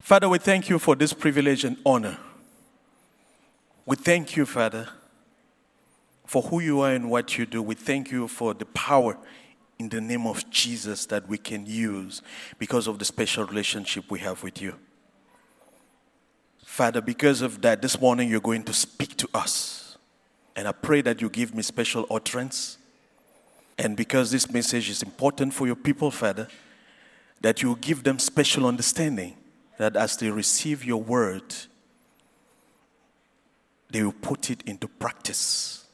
Father, we thank you for this privilege and honor. We thank you, Father, for who you are and what you do. We thank you for the power in the name of Jesus that we can use because of the special relationship we have with you. Father, because of that, this morning you're going to speak to us. And I pray that you give me special utterance. And because this message is important for your people, Father, that you give them special understanding that as they receive your word, they will put it into practice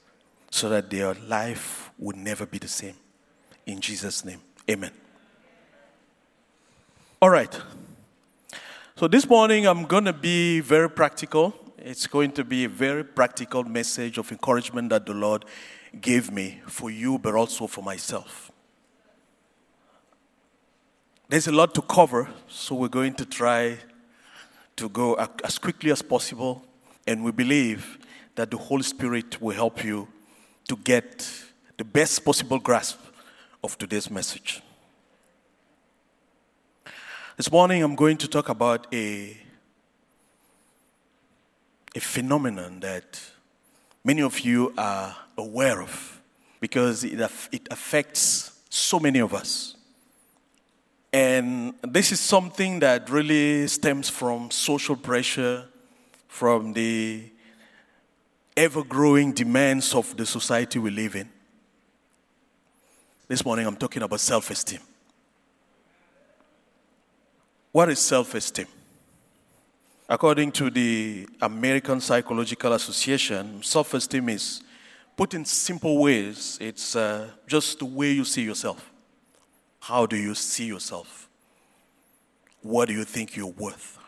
so that their life will never be the same. In Jesus' name, amen. All right. So this morning I'm going to be very practical. It's going to be a very practical message of encouragement that the Lord gave me for you, but also for myself. There's a lot to cover, so we're going to try to go as quickly as possible, and we believe that the Holy Spirit will help you to get the best possible grasp of today's message. This morning, I'm going to talk about a, a phenomenon that many of you are aware of because it, it affects so many of us. And this is something that really stems from social pressure, from the ever growing demands of the society we live in. This morning I'm talking about self esteem. What is self esteem? According to the American Psychological Association, self esteem is, put in simple ways, it's uh, just the way you see yourself. How do you see yourself? What do you think you're worth?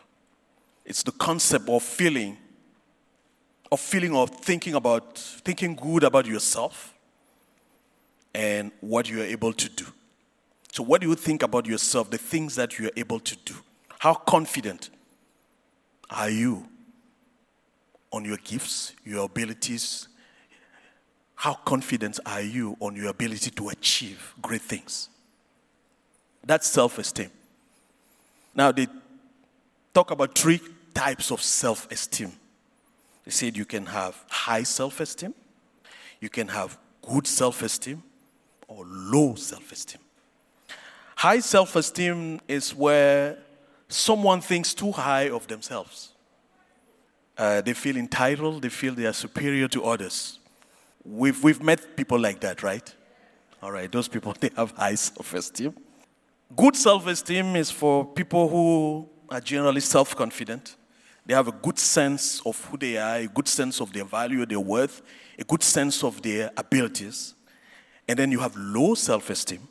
It's the concept of feeling, of feeling of thinking about, thinking good about yourself and what you are able to do. So, what do you think about yourself, the things that you are able to do? How confident are you on your gifts, your abilities? How confident are you on your ability to achieve great things? That's self esteem. Now, they talk about three types of self esteem. They said you can have high self esteem, you can have good self esteem, or low self esteem. High self esteem is where someone thinks too high of themselves. Uh, they feel entitled, they feel they are superior to others. We've, we've met people like that, right? All right, those people, they have high self esteem. Good self esteem is for people who are generally self confident. They have a good sense of who they are, a good sense of their value, their worth, a good sense of their abilities. And then you have low self esteem.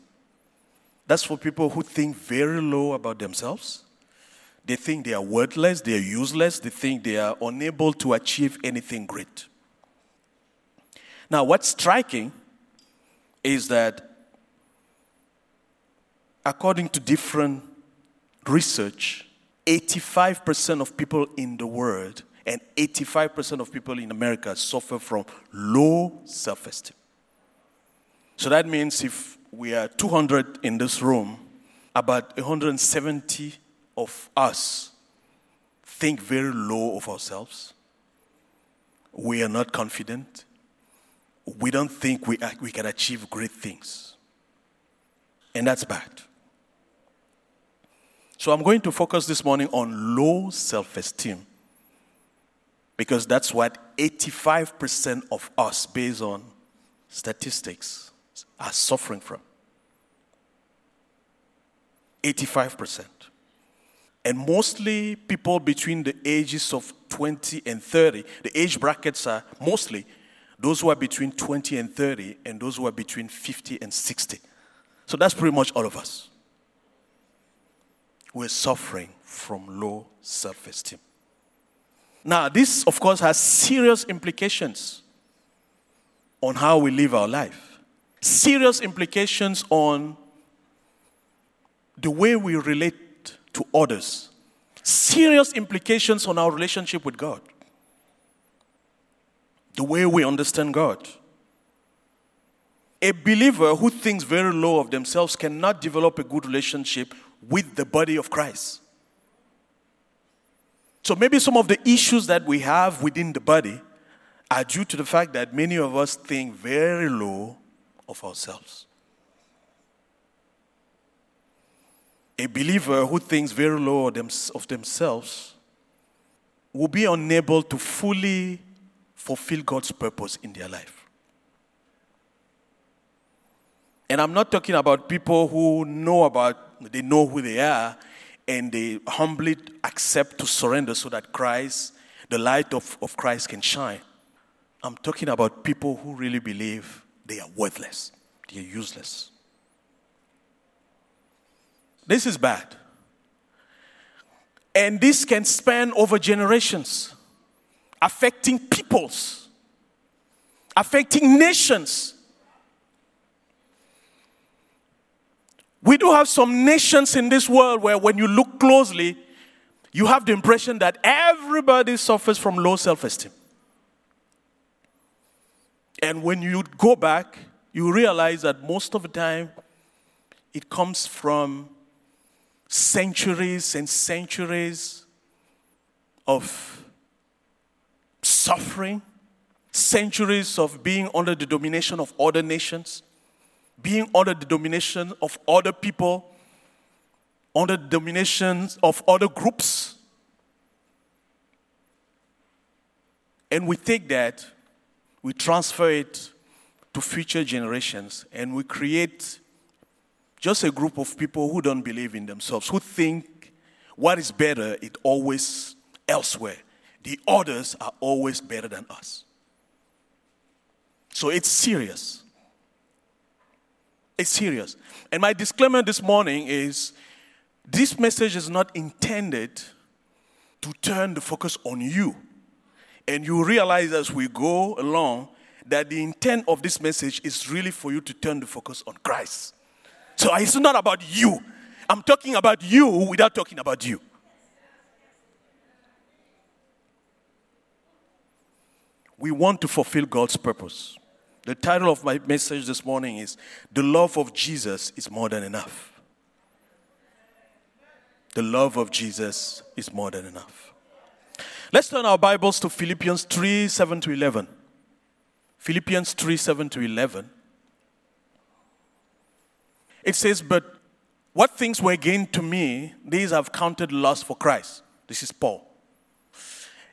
That's for people who think very low about themselves. They think they are worthless, they are useless, they think they are unable to achieve anything great. Now, what's striking is that according to different research, 85% of people in the world and 85% of people in America suffer from low self esteem. So that means if we are 200 in this room, about 170 of us think very low of ourselves. We are not confident. We don't think we, we can achieve great things. And that's bad. So I'm going to focus this morning on low self esteem because that's what 85% of us, based on statistics, are suffering from. 85%. And mostly people between the ages of 20 and 30, the age brackets are mostly those who are between 20 and 30 and those who are between 50 and 60. So that's pretty much all of us we're suffering from low self esteem. Now, this, of course, has serious implications on how we live our life, serious implications on the way we relate to others, serious implications on our relationship with God, the way we understand God. A believer who thinks very low of themselves cannot develop a good relationship with the body of Christ. So maybe some of the issues that we have within the body are due to the fact that many of us think very low of ourselves. A believer who thinks very low of themselves will be unable to fully fulfill God's purpose in their life. And I'm not talking about people who know about, they know who they are, and they humbly accept to surrender so that Christ, the light of, of Christ, can shine. I'm talking about people who really believe they are worthless, they are useless. This is bad. And this can span over generations, affecting peoples, affecting nations. We do have some nations in this world where, when you look closely, you have the impression that everybody suffers from low self esteem. And when you go back, you realize that most of the time it comes from centuries and centuries of suffering, centuries of being under the domination of other nations, being under the domination of other people, under the domination of other groups. And we take that, we transfer it to future generations, and we create just a group of people who don't believe in themselves, who think what is better is always elsewhere. The others are always better than us. So it's serious. It's serious. And my disclaimer this morning is this message is not intended to turn the focus on you. And you realize as we go along that the intent of this message is really for you to turn the focus on Christ. So it's not about you. I'm talking about you without talking about you. We want to fulfill God's purpose. The title of my message this morning is The Love of Jesus is More Than Enough. The love of Jesus is more than enough. Let's turn our Bibles to Philippians 3 7 to 11. Philippians 3 7 to 11. It says, But what things were gained to me, these I've counted loss for Christ. This is Paul.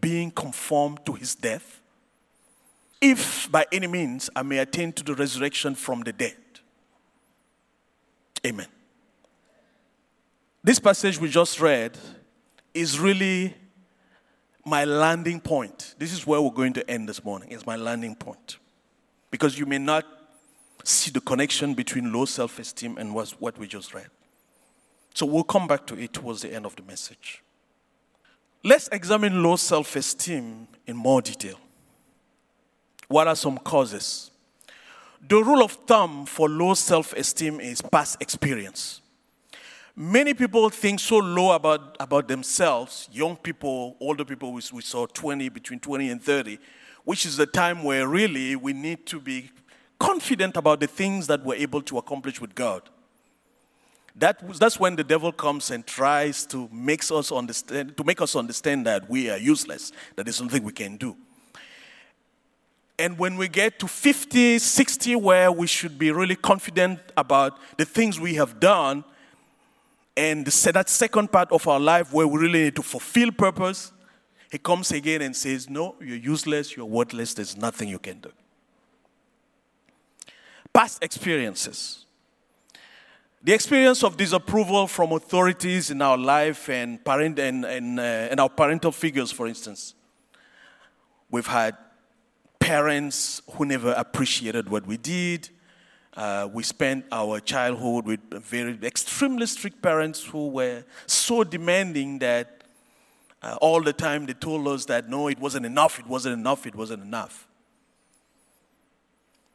being conformed to his death, if by any means I may attain to the resurrection from the dead. Amen. This passage we just read is really my landing point. This is where we're going to end this morning. It's my landing point. Because you may not see the connection between low self esteem and what we just read. So we'll come back to it towards the end of the message. Let's examine low self esteem in more detail. What are some causes? The rule of thumb for low self esteem is past experience. Many people think so low about, about themselves, young people, older people, we, we saw 20, between 20 and 30, which is the time where really we need to be confident about the things that we're able to accomplish with God. That, that's when the devil comes and tries to make us understand to make us understand that we are useless, that there's something we can do. And when we get to 50, 60, where we should be really confident about the things we have done, and the, that second part of our life where we really need to fulfill purpose, he comes again and says, No, you're useless, you're worthless, there's nothing you can do past experiences. The experience of disapproval from authorities in our life and, parent, and, and, uh, and our parental figures, for instance. We've had parents who never appreciated what we did. Uh, we spent our childhood with very extremely strict parents who were so demanding that Uh, all the time they told us that no, it wasn't enough, it wasn't enough, it wasn't enough.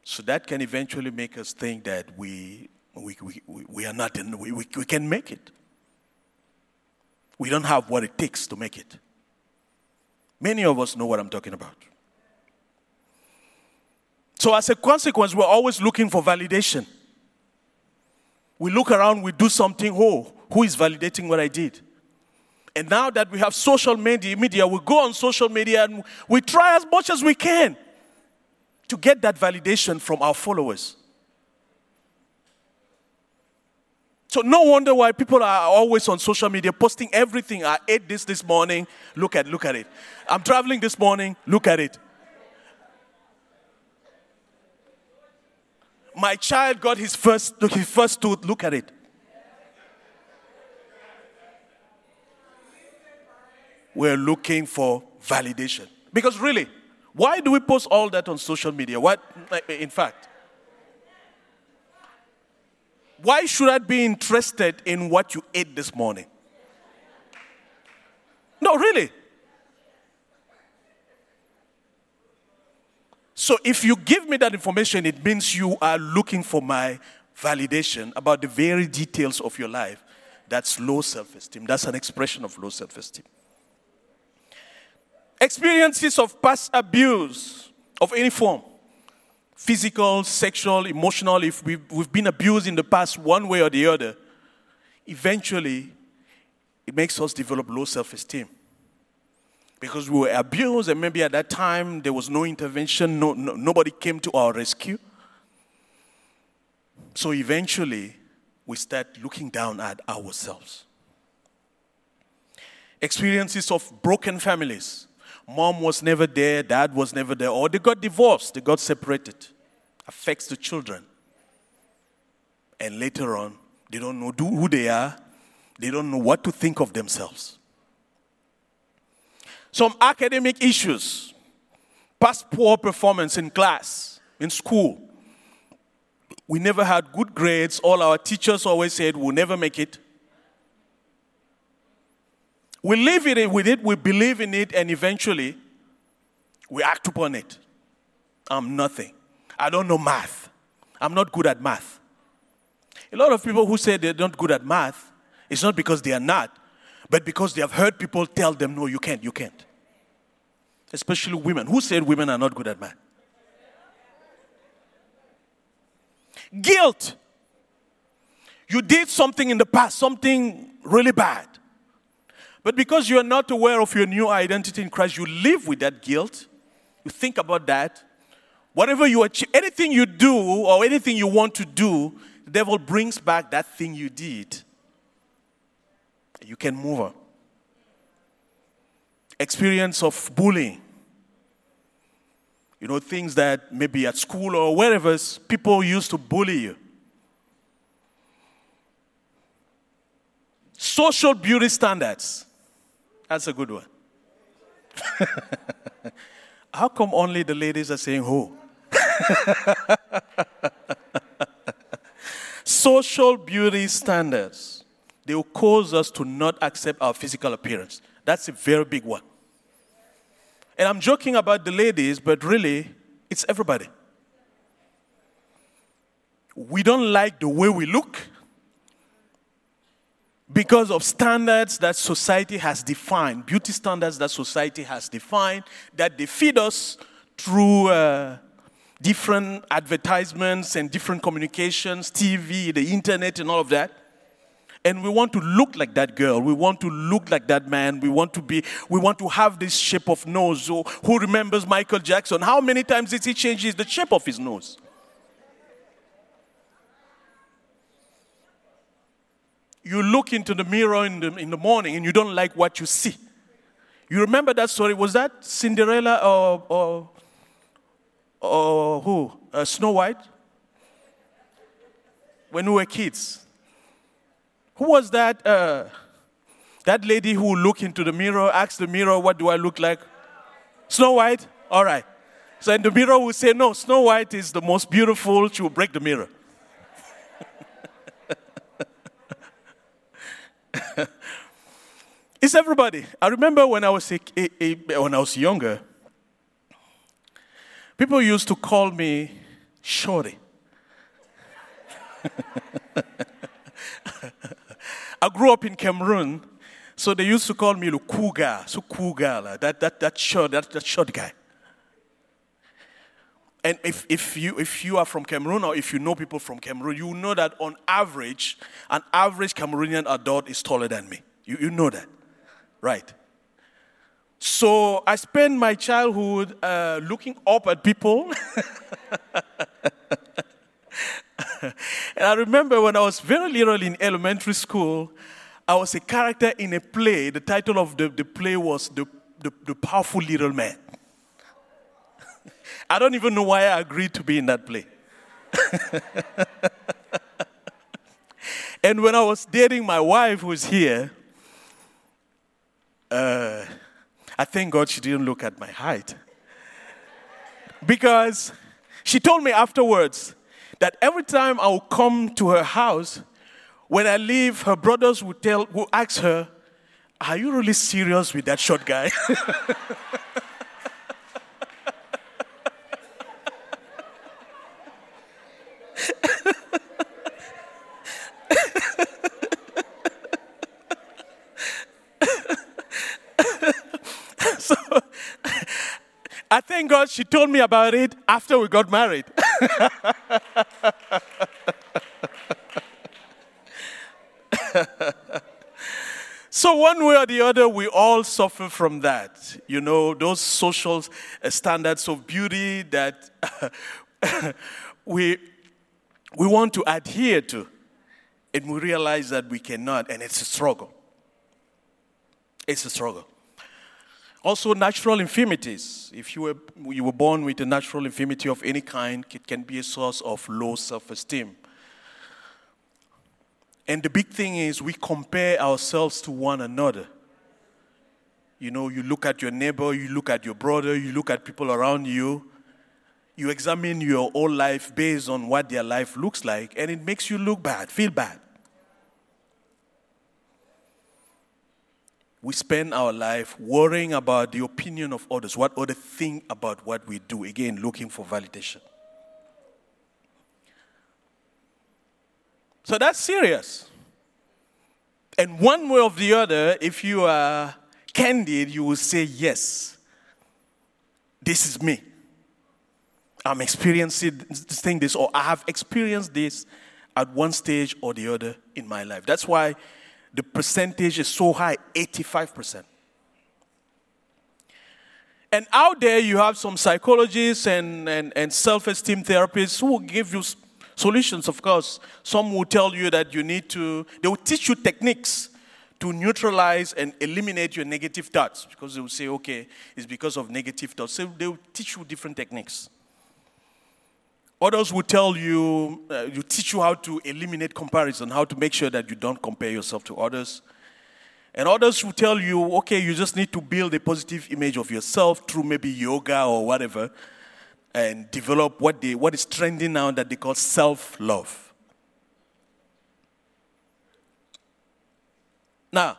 So that can eventually make us think that we, we, we, we are not in, we, we, we can make it. We don't have what it takes to make it. Many of us know what I'm talking about. So, as a consequence, we're always looking for validation. We look around, we do something, oh, who is validating what I did? And now that we have social media, media, we go on social media and we try as much as we can to get that validation from our followers. So no wonder why people are always on social media posting everything. I ate this this morning. Look at look at it. I'm traveling this morning. Look at it. My child got his first his first tooth. Look at it. We're looking for validation. Because really, why do we post all that on social media? What in fact, why should I be interested in what you ate this morning? No, really. So if you give me that information, it means you are looking for my validation about the very details of your life. That's low self esteem. That's an expression of low self esteem. Experiences of past abuse of any form physical, sexual, emotional, if we've, we've been abused in the past one way or the other, eventually it makes us develop low self esteem. Because we were abused, and maybe at that time there was no intervention, no, no, nobody came to our rescue. So eventually we start looking down at ourselves. Experiences of broken families Mom was never there, dad was never there, or they got divorced, they got separated. Affects the children. And later on, they don't know who they are, they don't know what to think of themselves. Some academic issues, past poor performance in class, in school. We never had good grades. All our teachers always said we'll never make it. We live it with it, we believe in it, and eventually we act upon it. I'm nothing. I don't know math. I'm not good at math. A lot of people who say they're not good at math, it's not because they are not, but because they have heard people tell them, no, you can't, you can't. Especially women. Who said women are not good at math? Guilt. You did something in the past, something really bad. But because you are not aware of your new identity in Christ, you live with that guilt. You think about that. Whatever you achieve, anything you do or anything you want to do, the devil brings back that thing you did. You can move on. Experience of bullying. You know, things that maybe at school or wherever people used to bully you. Social beauty standards. That's a good one. How come only the ladies are saying who? Social beauty standards. They will cause us to not accept our physical appearance. That's a very big one. And I'm joking about the ladies, but really, it's everybody. We don't like the way we look because of standards that society has defined, beauty standards that society has defined, that they feed us through uh, different advertisements and different communications, TV, the internet, and all of that. And we want to look like that girl. We want to look like that man. We want to be, we want to have this shape of nose. So who remembers Michael Jackson? How many times did he change the shape of his nose? You look into the mirror in the, in the morning and you don't like what you see. You remember that story? Was that Cinderella or, or, or who? Uh, Snow White? When we were kids. Who was that? Uh, that lady who looked into the mirror, asked the mirror, What do I look like? Snow White? All right. So, and the mirror will say, No, Snow White is the most beautiful. She will break the mirror. It's everybody. I remember when I was a, a, a, when I was younger, people used to call me Shorty. I grew up in Cameroon, so they used to call me so cool that, that, that short, that, that short guy. And if, if, you, if you are from Cameroon or if you know people from Cameroon, you know that on average, an average Cameroonian adult is taller than me. You, you know that, right? So I spent my childhood uh, looking up at people. and I remember when I was very little in elementary school, I was a character in a play. The title of the, the play was the, the, the Powerful Little Man. I don't even know why I agreed to be in that play. and when I was dating my wife, who's here, uh, I thank God she didn't look at my height. Because she told me afterwards that every time I would come to her house, when I leave, her brothers would tell, would ask her, Are you really serious with that short guy? so I thank God she told me about it after we got married. so, one way or the other, we all suffer from that. You know, those social standards of beauty that we, we want to adhere to, and we realize that we cannot, and it's a struggle. It's a struggle. Also, natural infirmities. If you were, you were born with a natural infirmity of any kind, it can be a source of low self esteem. And the big thing is, we compare ourselves to one another. You know, you look at your neighbor, you look at your brother, you look at people around you, you examine your whole life based on what their life looks like, and it makes you look bad, feel bad. We spend our life worrying about the opinion of others, what others think about what we do. Again, looking for validation. So that's serious. And one way or the other, if you are candid, you will say, Yes, this is me. I'm experiencing this thing, this, or I have experienced this at one stage or the other in my life. That's why the percentage is so high 85%. And out there, you have some psychologists and, and, and self esteem therapists who will give you solutions, of course. Some will tell you that you need to, they will teach you techniques to neutralize and eliminate your negative thoughts because they will say, okay, it's because of negative thoughts. So they will teach you different techniques. Others will tell you, uh, you teach you how to eliminate comparison, how to make sure that you don't compare yourself to others. And others will tell you, okay, you just need to build a positive image of yourself through maybe yoga or whatever, and develop what, they, what is trending now that they call self love. Now,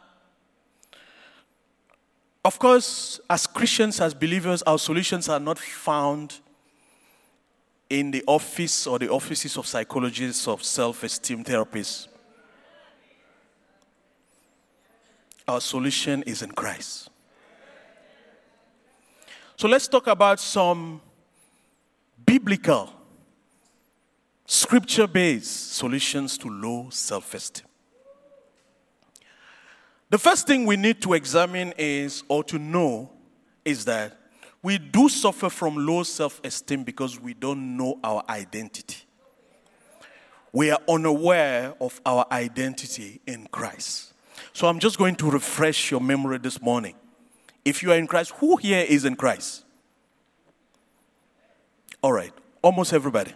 of course, as Christians, as believers, our solutions are not found in the office or the offices of psychologists of self esteem therapists. Our solution is in Christ. So let's talk about some biblical, scripture based solutions to low self esteem. The first thing we need to examine is, or to know, is that we do suffer from low self esteem because we don't know our identity. We are unaware of our identity in Christ. So I'm just going to refresh your memory this morning. If you are in Christ, who here is in Christ? All right, almost everybody.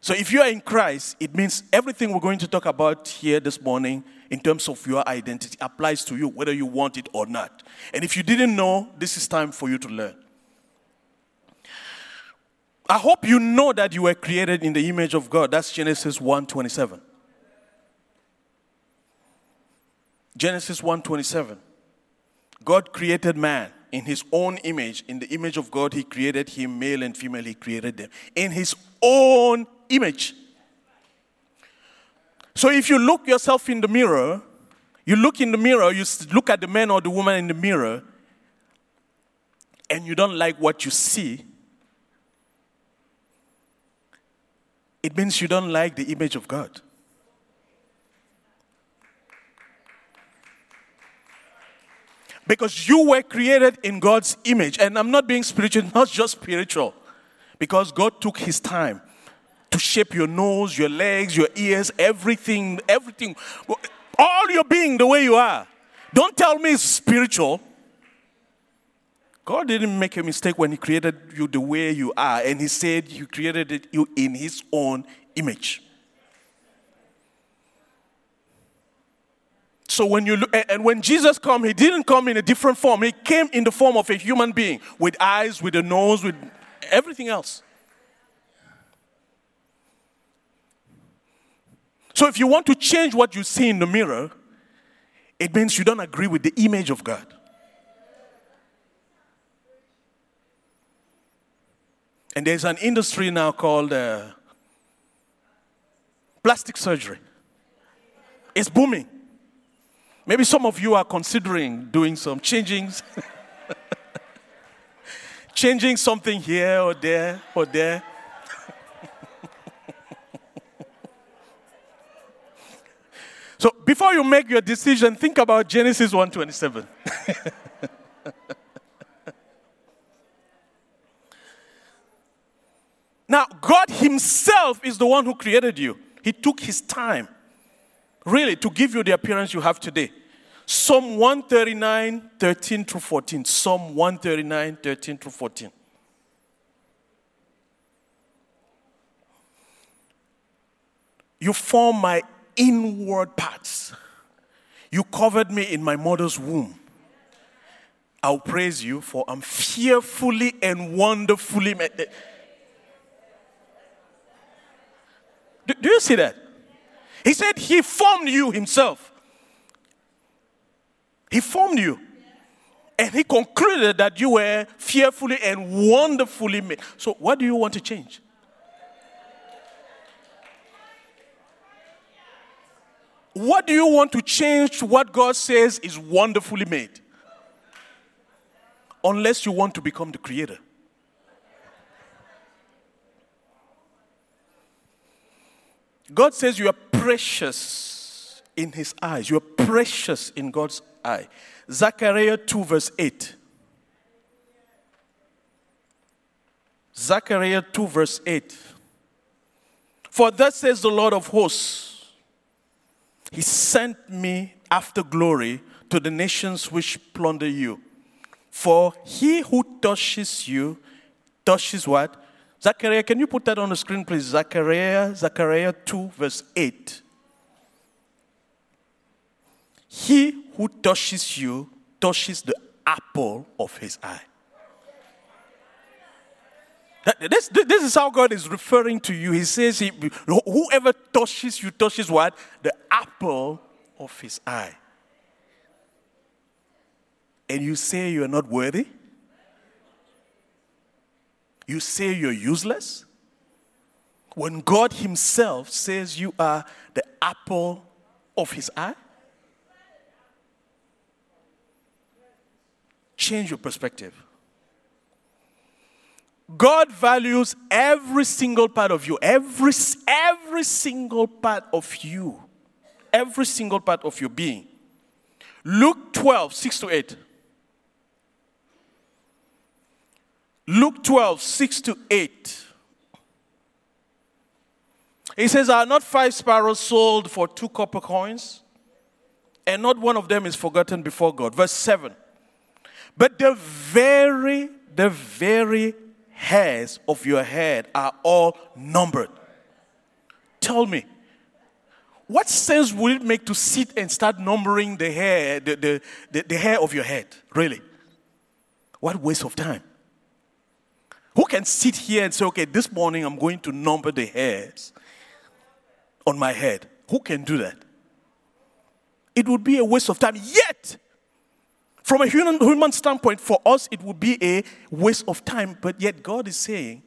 So if you are in Christ, it means everything we're going to talk about here this morning in terms of your identity applies to you, whether you want it or not. And if you didn't know, this is time for you to learn. I hope you know that you were created in the image of God. That's Genesis 1:27. Genesis 1:27. God created man in his own image. In the image of God, he created him, male and female, he created them. In his own image. So if you look yourself in the mirror, you look in the mirror, you look at the man or the woman in the mirror, and you don't like what you see, it means you don't like the image of God. Because you were created in God's image. And I'm not being spiritual, not just spiritual. Because God took his time to shape your nose, your legs, your ears, everything, everything. All your being the way you are. Don't tell me it's spiritual. God didn't make a mistake when He created you the way you are, and He said He created you in His own image. So when you look, and when Jesus came, He didn't come in a different form. He came in the form of a human being with eyes, with a nose, with everything else. So if you want to change what you see in the mirror, it means you don't agree with the image of God. And there's an industry now called uh, plastic surgery. It's booming. Maybe some of you are considering doing some changings, changing something here or there or there. so before you make your decision, think about Genesis 127. Now, God Himself is the one who created you. He took His time, really, to give you the appearance you have today. Psalm 139, 13 through 14. Psalm 139, 13 through 14. You form my inward parts. You covered me in my mother's womb. I'll praise you, for I'm fearfully and wonderfully made. Eh. Do, do you see that? He said he formed you himself. He formed you. And he concluded that you were fearfully and wonderfully made. So, what do you want to change? What do you want to change what God says is wonderfully made? Unless you want to become the creator. God says you are precious in his eyes. You are precious in God's eye. Zechariah 2, verse 8. Zechariah 2, verse 8. For thus says the Lord of hosts, He sent me after glory to the nations which plunder you. For he who touches you touches what? Zechariah, can you put that on the screen, please? Zechariah, Zechariah 2, verse 8. He who touches you touches the apple of his eye. This, this is how God is referring to you. He says, he, Whoever touches you touches what? The apple of his eye. And you say you are not worthy? you say you're useless? When God Himself says you are the apple of His eye? Change your perspective. God values every single part of you, every, every single part of you, every single part of your being. Luke 12, 6 to 8. Luke 12, 6 to 8. He says, Are not five sparrows sold for two copper coins? And not one of them is forgotten before God. Verse 7. But the very, the very hairs of your head are all numbered. Tell me, what sense would it make to sit and start numbering the hair, the, the, the, the hair of your head? Really? What waste of time. Who can sit here and say, okay, this morning I'm going to number the hairs on my head? Who can do that? it would be a waste of time. Yet, from a human, human standpoint, for us, it would be a waste of time. But yet, God is saying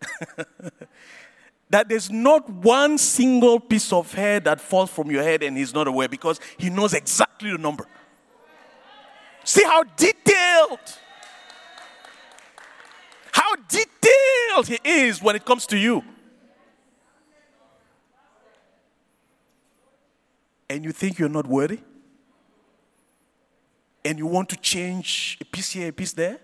that there's not one single piece of hair that falls from your head and He's not aware because He knows exactly the number. See how detailed, how detailed He is when it comes to you. And you think you're not worthy? And you want to change a piece here, a piece there?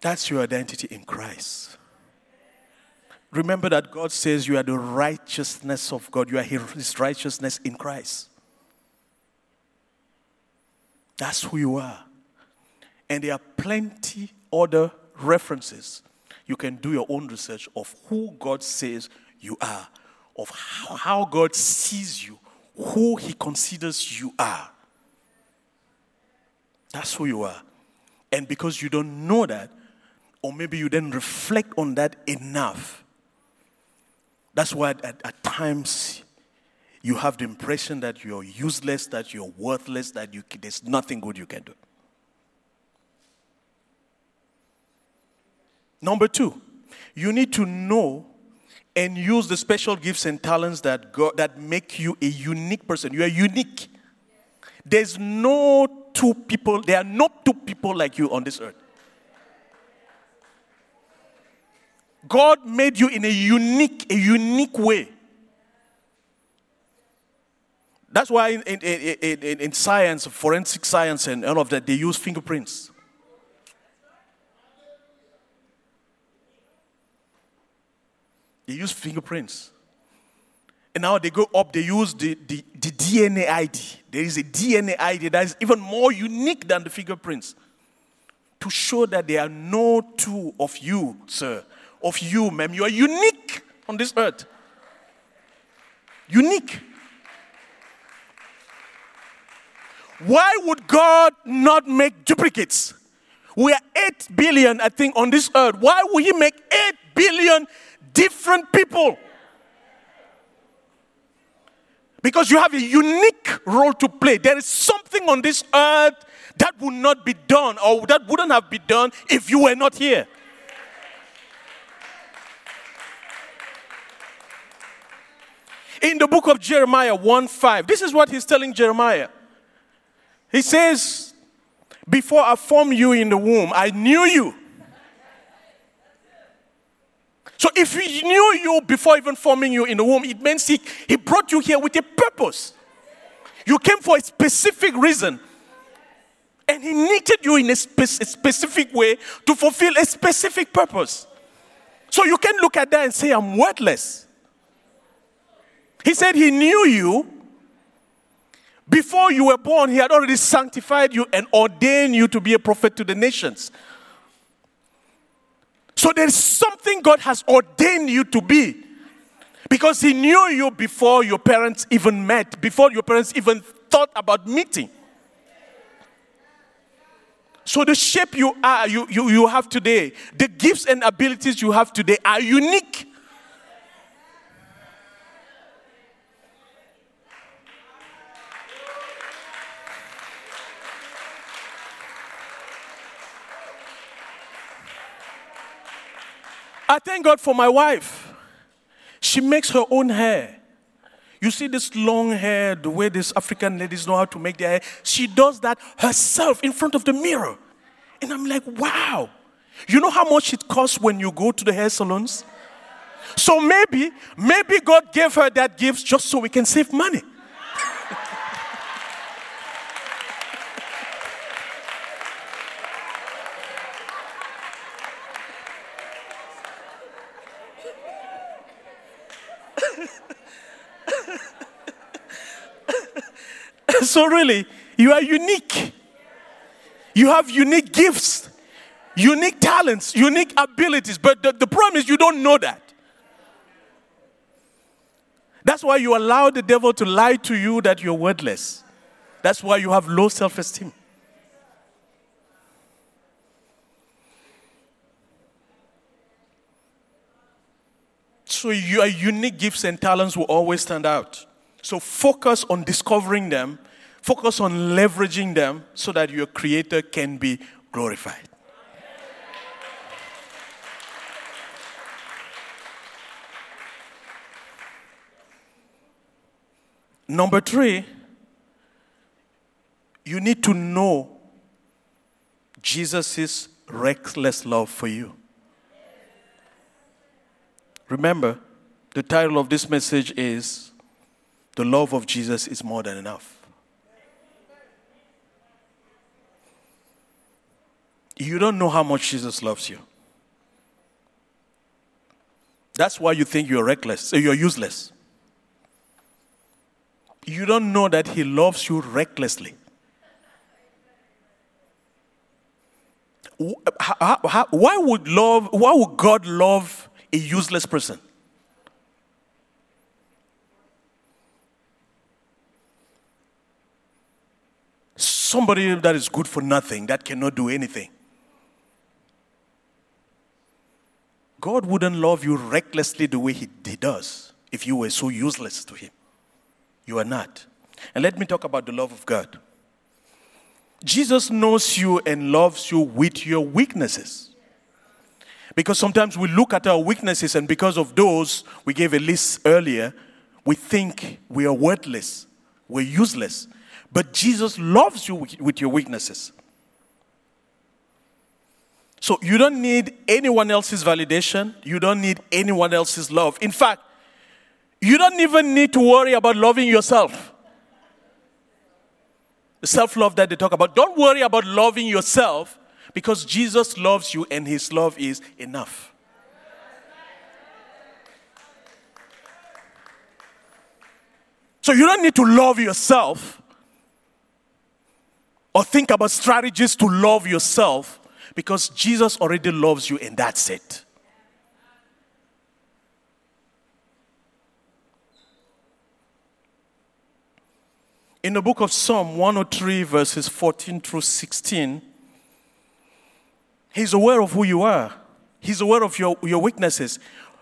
That's your identity in Christ. Remember that God says you are the righteousness of God, you are His righteousness in Christ. That's who you are. And there are plenty other references. You can do your own research of who God says you are, of how, God sees you, who He considers you are. That's who you are. And because you don't know that, or maybe you didn't reflect on that enough, that's why at, at times you have the impression that you're useless, that you're worthless, that you, there's nothing good you can do. Number two, you need to know and use the special gifts and talents that God, that make you a unique person. You are unique. There's no two people, there are no two people like you on this earth. God made you in a unique, a unique way. That's why in, in, in, in, science, forensic science, and all of that, they use fingerprints. They use fingerprints. And now they go up, they use the, the, the DNA ID. There is a DNA ID that is even more unique than the fingerprints to show that there are no two of you, sir, of you, ma'am. You are unique on this earth. Unique. Why would God not make duplicates? We are 8 billion, I think, on this earth. Why would He make 8 billion different people. Because you have a unique role to play. There is something on this earth that would not be done or that wouldn't have been done if you were not here. In the book of Jeremiah 1 5, this is what he's telling Jeremiah. He says, Before I formed you in the womb, I knew you. So if he knew you before even forming you in the womb, it means he, he brought you here with a purpose. You came for a specific reason. And he knitted you in a, spe- a specific way to fulfill a specific purpose. So you can look at that and say, I'm worthless. He said he knew you before you were born, he had already sanctified you and ordained you to be a prophet to the nations. So there's something God has ordained you to be. Because He knew you before your parents even met, before your parents even thought about meeting. So the shape you are, you, you, you have today, the gifts and abilities you have today are unique. I thank God for my wife. She makes her own hair. You see this long hair, the way these African ladies know how to make their hair. She does that herself in front of the mirror. And I'm like, wow. You know how much it costs when you go to the hair salons? So maybe, maybe God gave her that gift just so we can save money. So, really, you are unique. You have unique gifts, unique talents, unique abilities. But the, the problem is, you don't know that. That's why you allow the devil to lie to you that you're worthless. That's why you have low self esteem. So your unique gifts and talents will always stand out. So focus on discovering them, focus on leveraging them so that your creator can be glorified. Number three, you need to know Jesus' reckless love for you. Remember, the title of this message is The Love of Jesus is More Than Enough. You don't know how much Jesus loves you. That's why you think you're reckless, uh, you're useless. You don't know that He loves you recklessly. Why would love? Why would God love a useless person? Somebody that is good for nothing, that cannot do anything. God wouldn't love you recklessly the way He, does if you were so useless to Him. You are not. And let me talk about the love of God. Jesus knows you and loves you with your weaknesses. Because sometimes we look at our weaknesses, and because of those, we gave a list earlier, we think we are worthless, we're useless. But Jesus loves you with your weaknesses. So you don't need anyone else's validation, you don't need anyone else's love. In fact, you don't even need to worry about loving yourself. The self love that they talk about. Don't worry about loving yourself because Jesus loves you and his love is enough. So you don't need to love yourself or think about strategies to love yourself because Jesus already loves you and that's it. In the book of Psalm 103, verses 14 through 16, He's aware of who you are, He's aware of your, your weaknesses.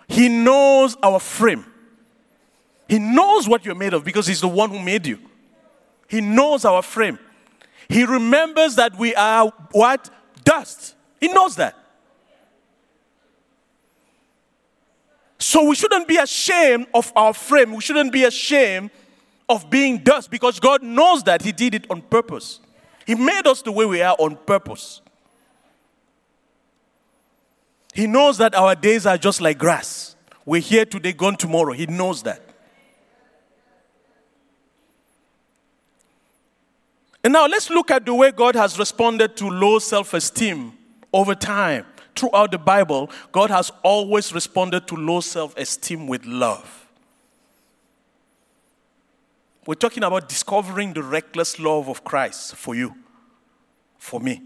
He knows our frame. He knows what you're made of because He's the one who made you. He knows our frame. He remembers that we are what? Dust. He knows that. So we shouldn't be ashamed of our frame. We shouldn't be ashamed of being dust because God knows that He did it on purpose. He made us the way we are on purpose. He knows that our days are just like grass. We're here today, gone tomorrow. He knows that. And now let's look at the way God has responded to low self esteem over time. Throughout the Bible, God has always responded to low self esteem with love. We're talking about discovering the reckless love of Christ for you, for me.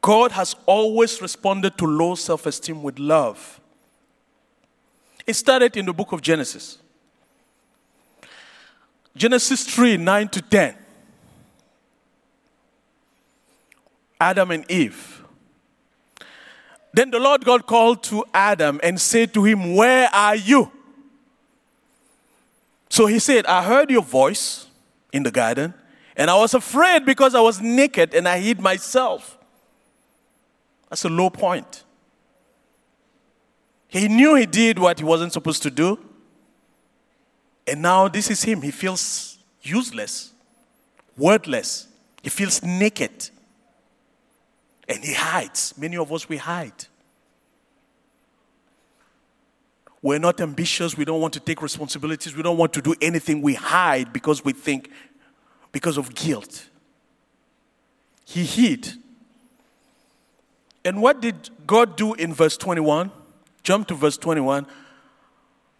God has always responded to low self esteem with love. It started in the book of Genesis. Genesis 3 9 to 10. Adam and Eve. Then the Lord God called to Adam and said to him, Where are you? So he said, I heard your voice in the garden, and I was afraid because I was naked and I hid myself. That's a low point. He knew he did what he wasn't supposed to do. And now this is him. He feels useless, worthless. He feels naked. And he hides. Many of us, we hide. We're not ambitious. We don't want to take responsibilities. We don't want to do anything. We hide because we think, because of guilt. He hid. And what did God do in verse 21? Jump to verse 21.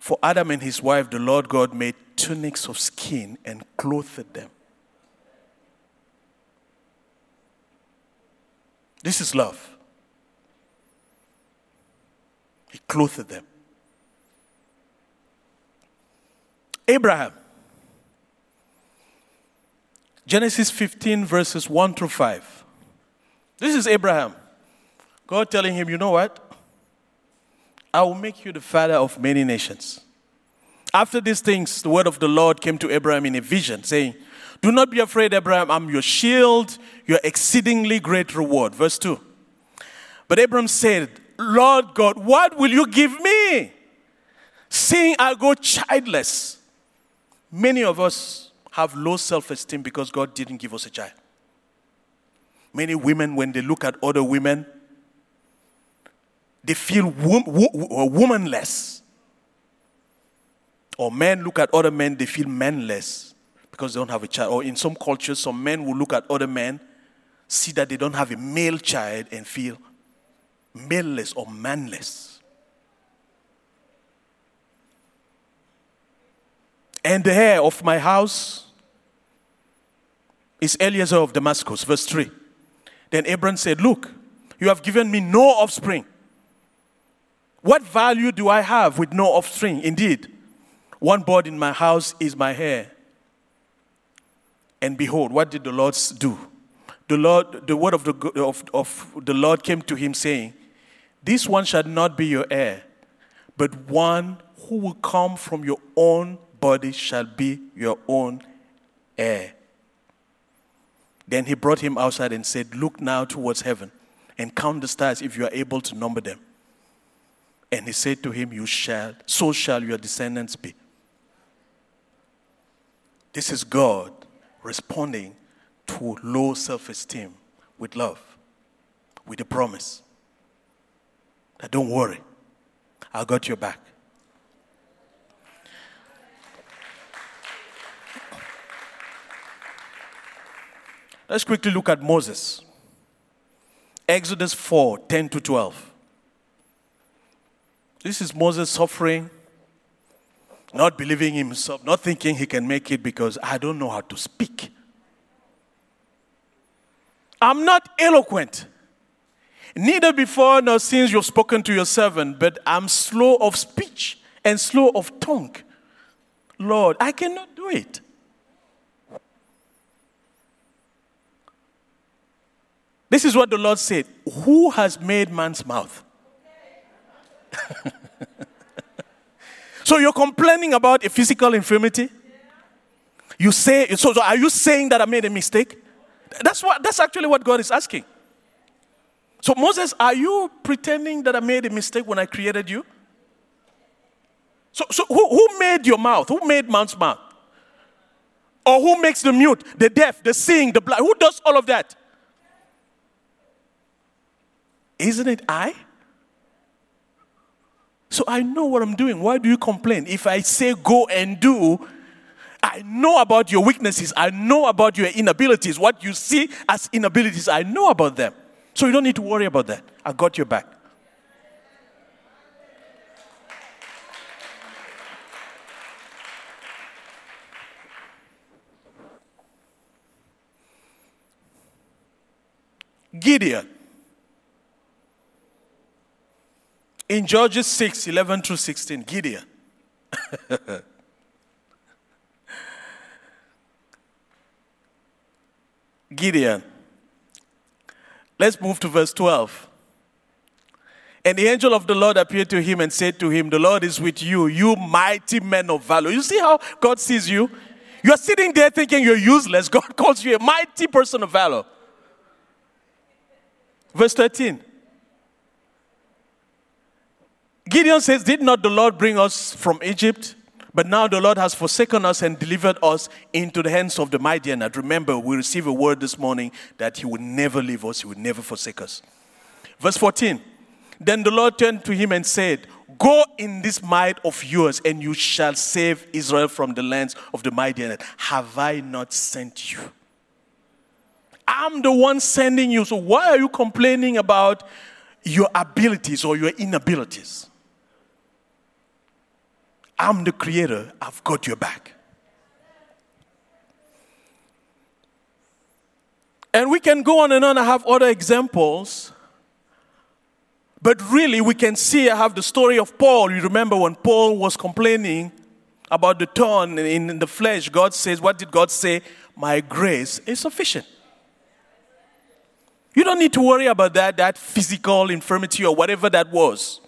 For Adam and his wife, the Lord God made tunics of skin and clothed them. This is love. He clothed them. Abraham. Genesis 15, verses 1 through 5. This is Abraham. God telling him, you know what? I will make you the father of many nations. After these things, the word of the Lord came to Abraham in a vision, saying, Do not be afraid, Abraham, I'm your shield, your exceedingly great reward. Verse 2. But Abraham said, Lord God, what will you give me? Seeing I go childless. Many of us have low self esteem because God didn't give us a child. Many women, when they look at other women, they feel wom- wo- womanless. Or men look at other men, they feel manless because they don't have a child. Or in some cultures, some men will look at other men, see that they don't have a male child, and feel maleless or manless. And the heir of my house is Eliezer of Damascus. Verse 3. Then Abram said, Look, you have given me no offspring. What value do I have with no offspring? Indeed, one board in my house is my heir. And behold, what did the Lord do? The Lord, the word of the, of, of the Lord came to him saying, This one shall not be your heir, but one who will come from your own body shall be your own heir. Then he brought him outside and said, Look now towards heaven and count the stars if you are able to number them. And he said to him, You shall, so shall your descendants be. This is God responding to low self esteem with love, with a promise that don't worry, I got your back. Let's quickly look at Moses. Exodus 4 10 to 12. This is Moses suffering, not believing himself, not thinking he can make it because I don't know how to speak. I'm not eloquent, neither before nor since you've spoken to your servant, but I'm slow of speech and slow of tongue. Lord, I cannot do it. This is what the Lord said Who has made man's mouth? so you're complaining about a physical infirmity? You say, so, so are you saying that I made a mistake? That's, what, that's actually what God is asking. So, Moses, are you pretending that I made a mistake when I created you? So, so who, who made your mouth? Who made man's mouth? Or who makes the mute, the deaf, the seeing, the blind? Who does all of that? Isn't it I? So I know what I'm doing. Why do you complain? If I say go and do, I know about your weaknesses. I know about your inabilities. What you see as inabilities, I know about them. So you don't need to worry about that. I got your back. Gideon. In Judges 6 11 through 16, Gideon. Gideon. Let's move to verse 12. And the angel of the Lord appeared to him and said to him, The Lord is with you, you mighty men of valor. You see how God sees you? You're sitting there thinking you're useless. God calls you a mighty person of valor. Verse 13. Gideon says, Did not the Lord bring us from Egypt? But now the Lord has forsaken us and delivered us into the hands of the Midianite. Remember, we receive a word this morning that He would never leave us, He would never forsake us. Verse 14 Then the Lord turned to him and said, Go in this might of yours, and you shall save Israel from the lands of the Midianite. Have I not sent you? I'm the one sending you. So why are you complaining about your abilities or your inabilities? I'm the creator, I've got your back. And we can go on and on. I have other examples. But really, we can see, I have the story of Paul. You remember when Paul was complaining about the thorn in the flesh, God says, What did God say? My grace is sufficient. You don't need to worry about that, that physical infirmity or whatever that was.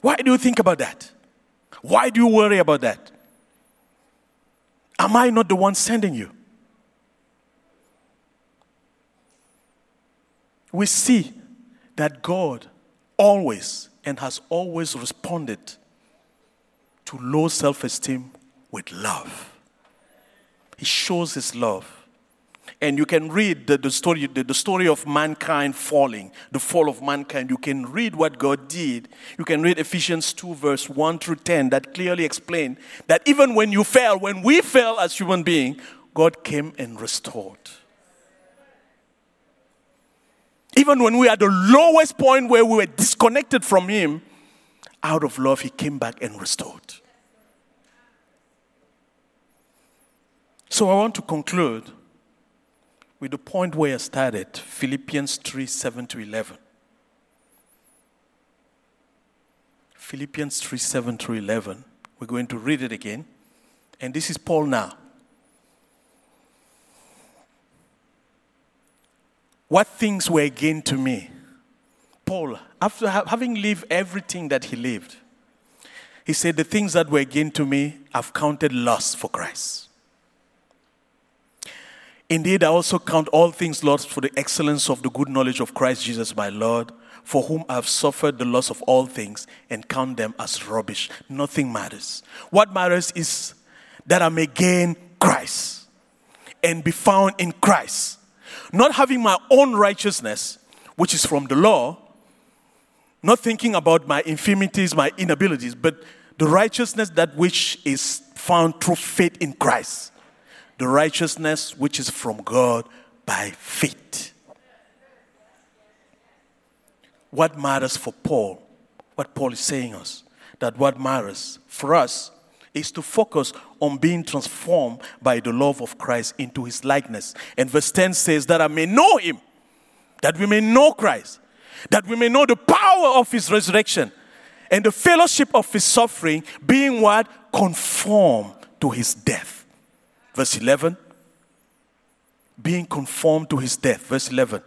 Why do you think about that? Why do you worry about that? Am I not the one sending you? We see that God always and has always responded to low self esteem with love. He shows his love. And you can read the, the story, the, the, story of mankind falling, the fall of mankind. You can read what God did. You can read Ephesians 2, verse 1 through 10, that clearly explain that even when you fell, when we fell as human beings, God came and restored. Even when we are at the lowest point where we were disconnected from Him, out of love, He came back and restored. So I want to conclude with the point where I started Philippians 3 7 to 11. Philippians 3 7 to 11. We're going to read it again. And this is Paul now. What things were gained to me? Paul, after having lived everything that he lived, he said, The things that were gained to me, I've counted loss for Christ. Indeed, I also count all things lost for the excellence of the good knowledge of Christ Jesus my Lord, for whom I have suffered the loss of all things and count them as rubbish. Nothing matters. What matters is that I may gain Christ and be found in Christ not having my own righteousness, which is from the law, not thinking about my infirmities, my inabilities, but the righteousness that which is found through faith in Christ, the righteousness which is from God by faith. What matters for Paul, what Paul is saying us, that what matters for us is to focus on being transformed by the love of Christ into his likeness. And verse 10 says, That I may know him, that we may know Christ, that we may know the power of his resurrection and the fellowship of his suffering, being what? Conformed to his death. Verse 11. Being conformed to his death. Verse 11.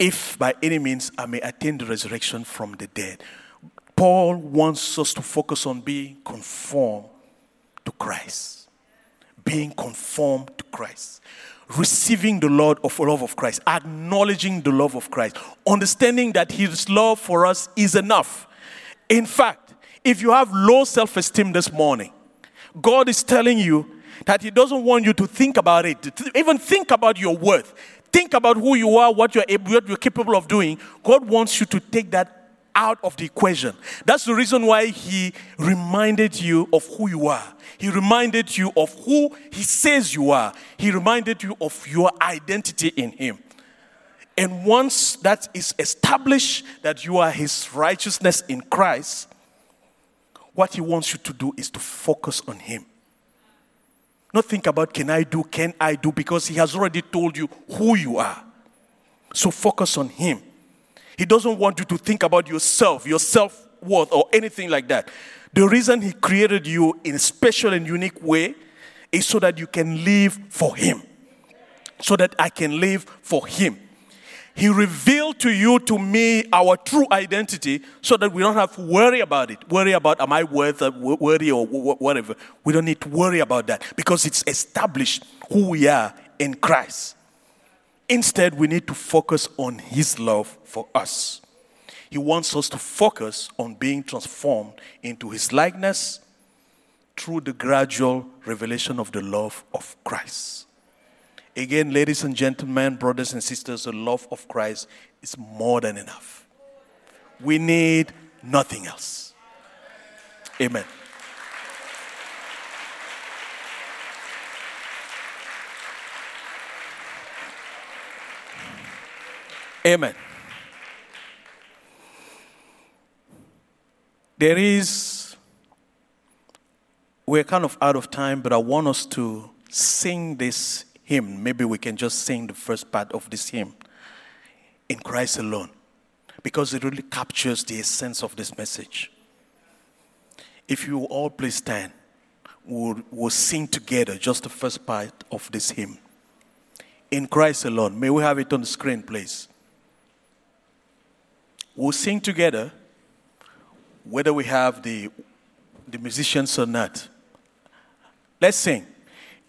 If by any means I may attain the resurrection from the dead. Paul wants us to focus on being conformed to Christ. Being conformed to Christ. Receiving the Lord of love of Christ, acknowledging the love of Christ, understanding that His love for us is enough. In fact, if you have low self esteem this morning, God is telling you that He doesn't want you to think about it, even think about your worth, think about who you are, what you're, able, what you're capable of doing. God wants you to take that out of the equation. That's the reason why he reminded you of who you are. He reminded you of who he says you are. He reminded you of your identity in him. And once that is established that you are his righteousness in Christ, what he wants you to do is to focus on him. Not think about can I do, can I do, because he has already told you who you are. So focus on him. He doesn't want you to think about yourself, your self worth, or anything like that. The reason He created you in a special and unique way is so that you can live for Him. So that I can live for Him. He revealed to you, to me, our true identity so that we don't have to worry about it. Worry about, am I worth, uh, worthy or whatever. We don't need to worry about that because it's established who we are in Christ. Instead, we need to focus on His love for us. He wants us to focus on being transformed into His likeness through the gradual revelation of the love of Christ. Again, ladies and gentlemen, brothers and sisters, the love of Christ is more than enough. We need nothing else. Amen. Amen. There is, we're kind of out of time, but I want us to sing this hymn. Maybe we can just sing the first part of this hymn in Christ alone, because it really captures the essence of this message. If you all please stand, we'll, we'll sing together just the first part of this hymn. In Christ alone. May we have it on the screen, please? We'll sing together. whether we have the, the musicians or not. Let's sing.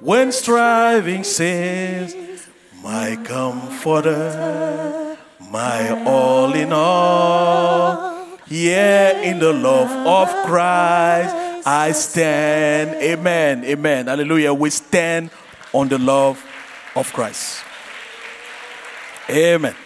when striving cease, my comforter, my all in all. Yeah, in the love of Christ, I stand. Amen. Amen. Hallelujah. We stand on the love of Christ. Amen.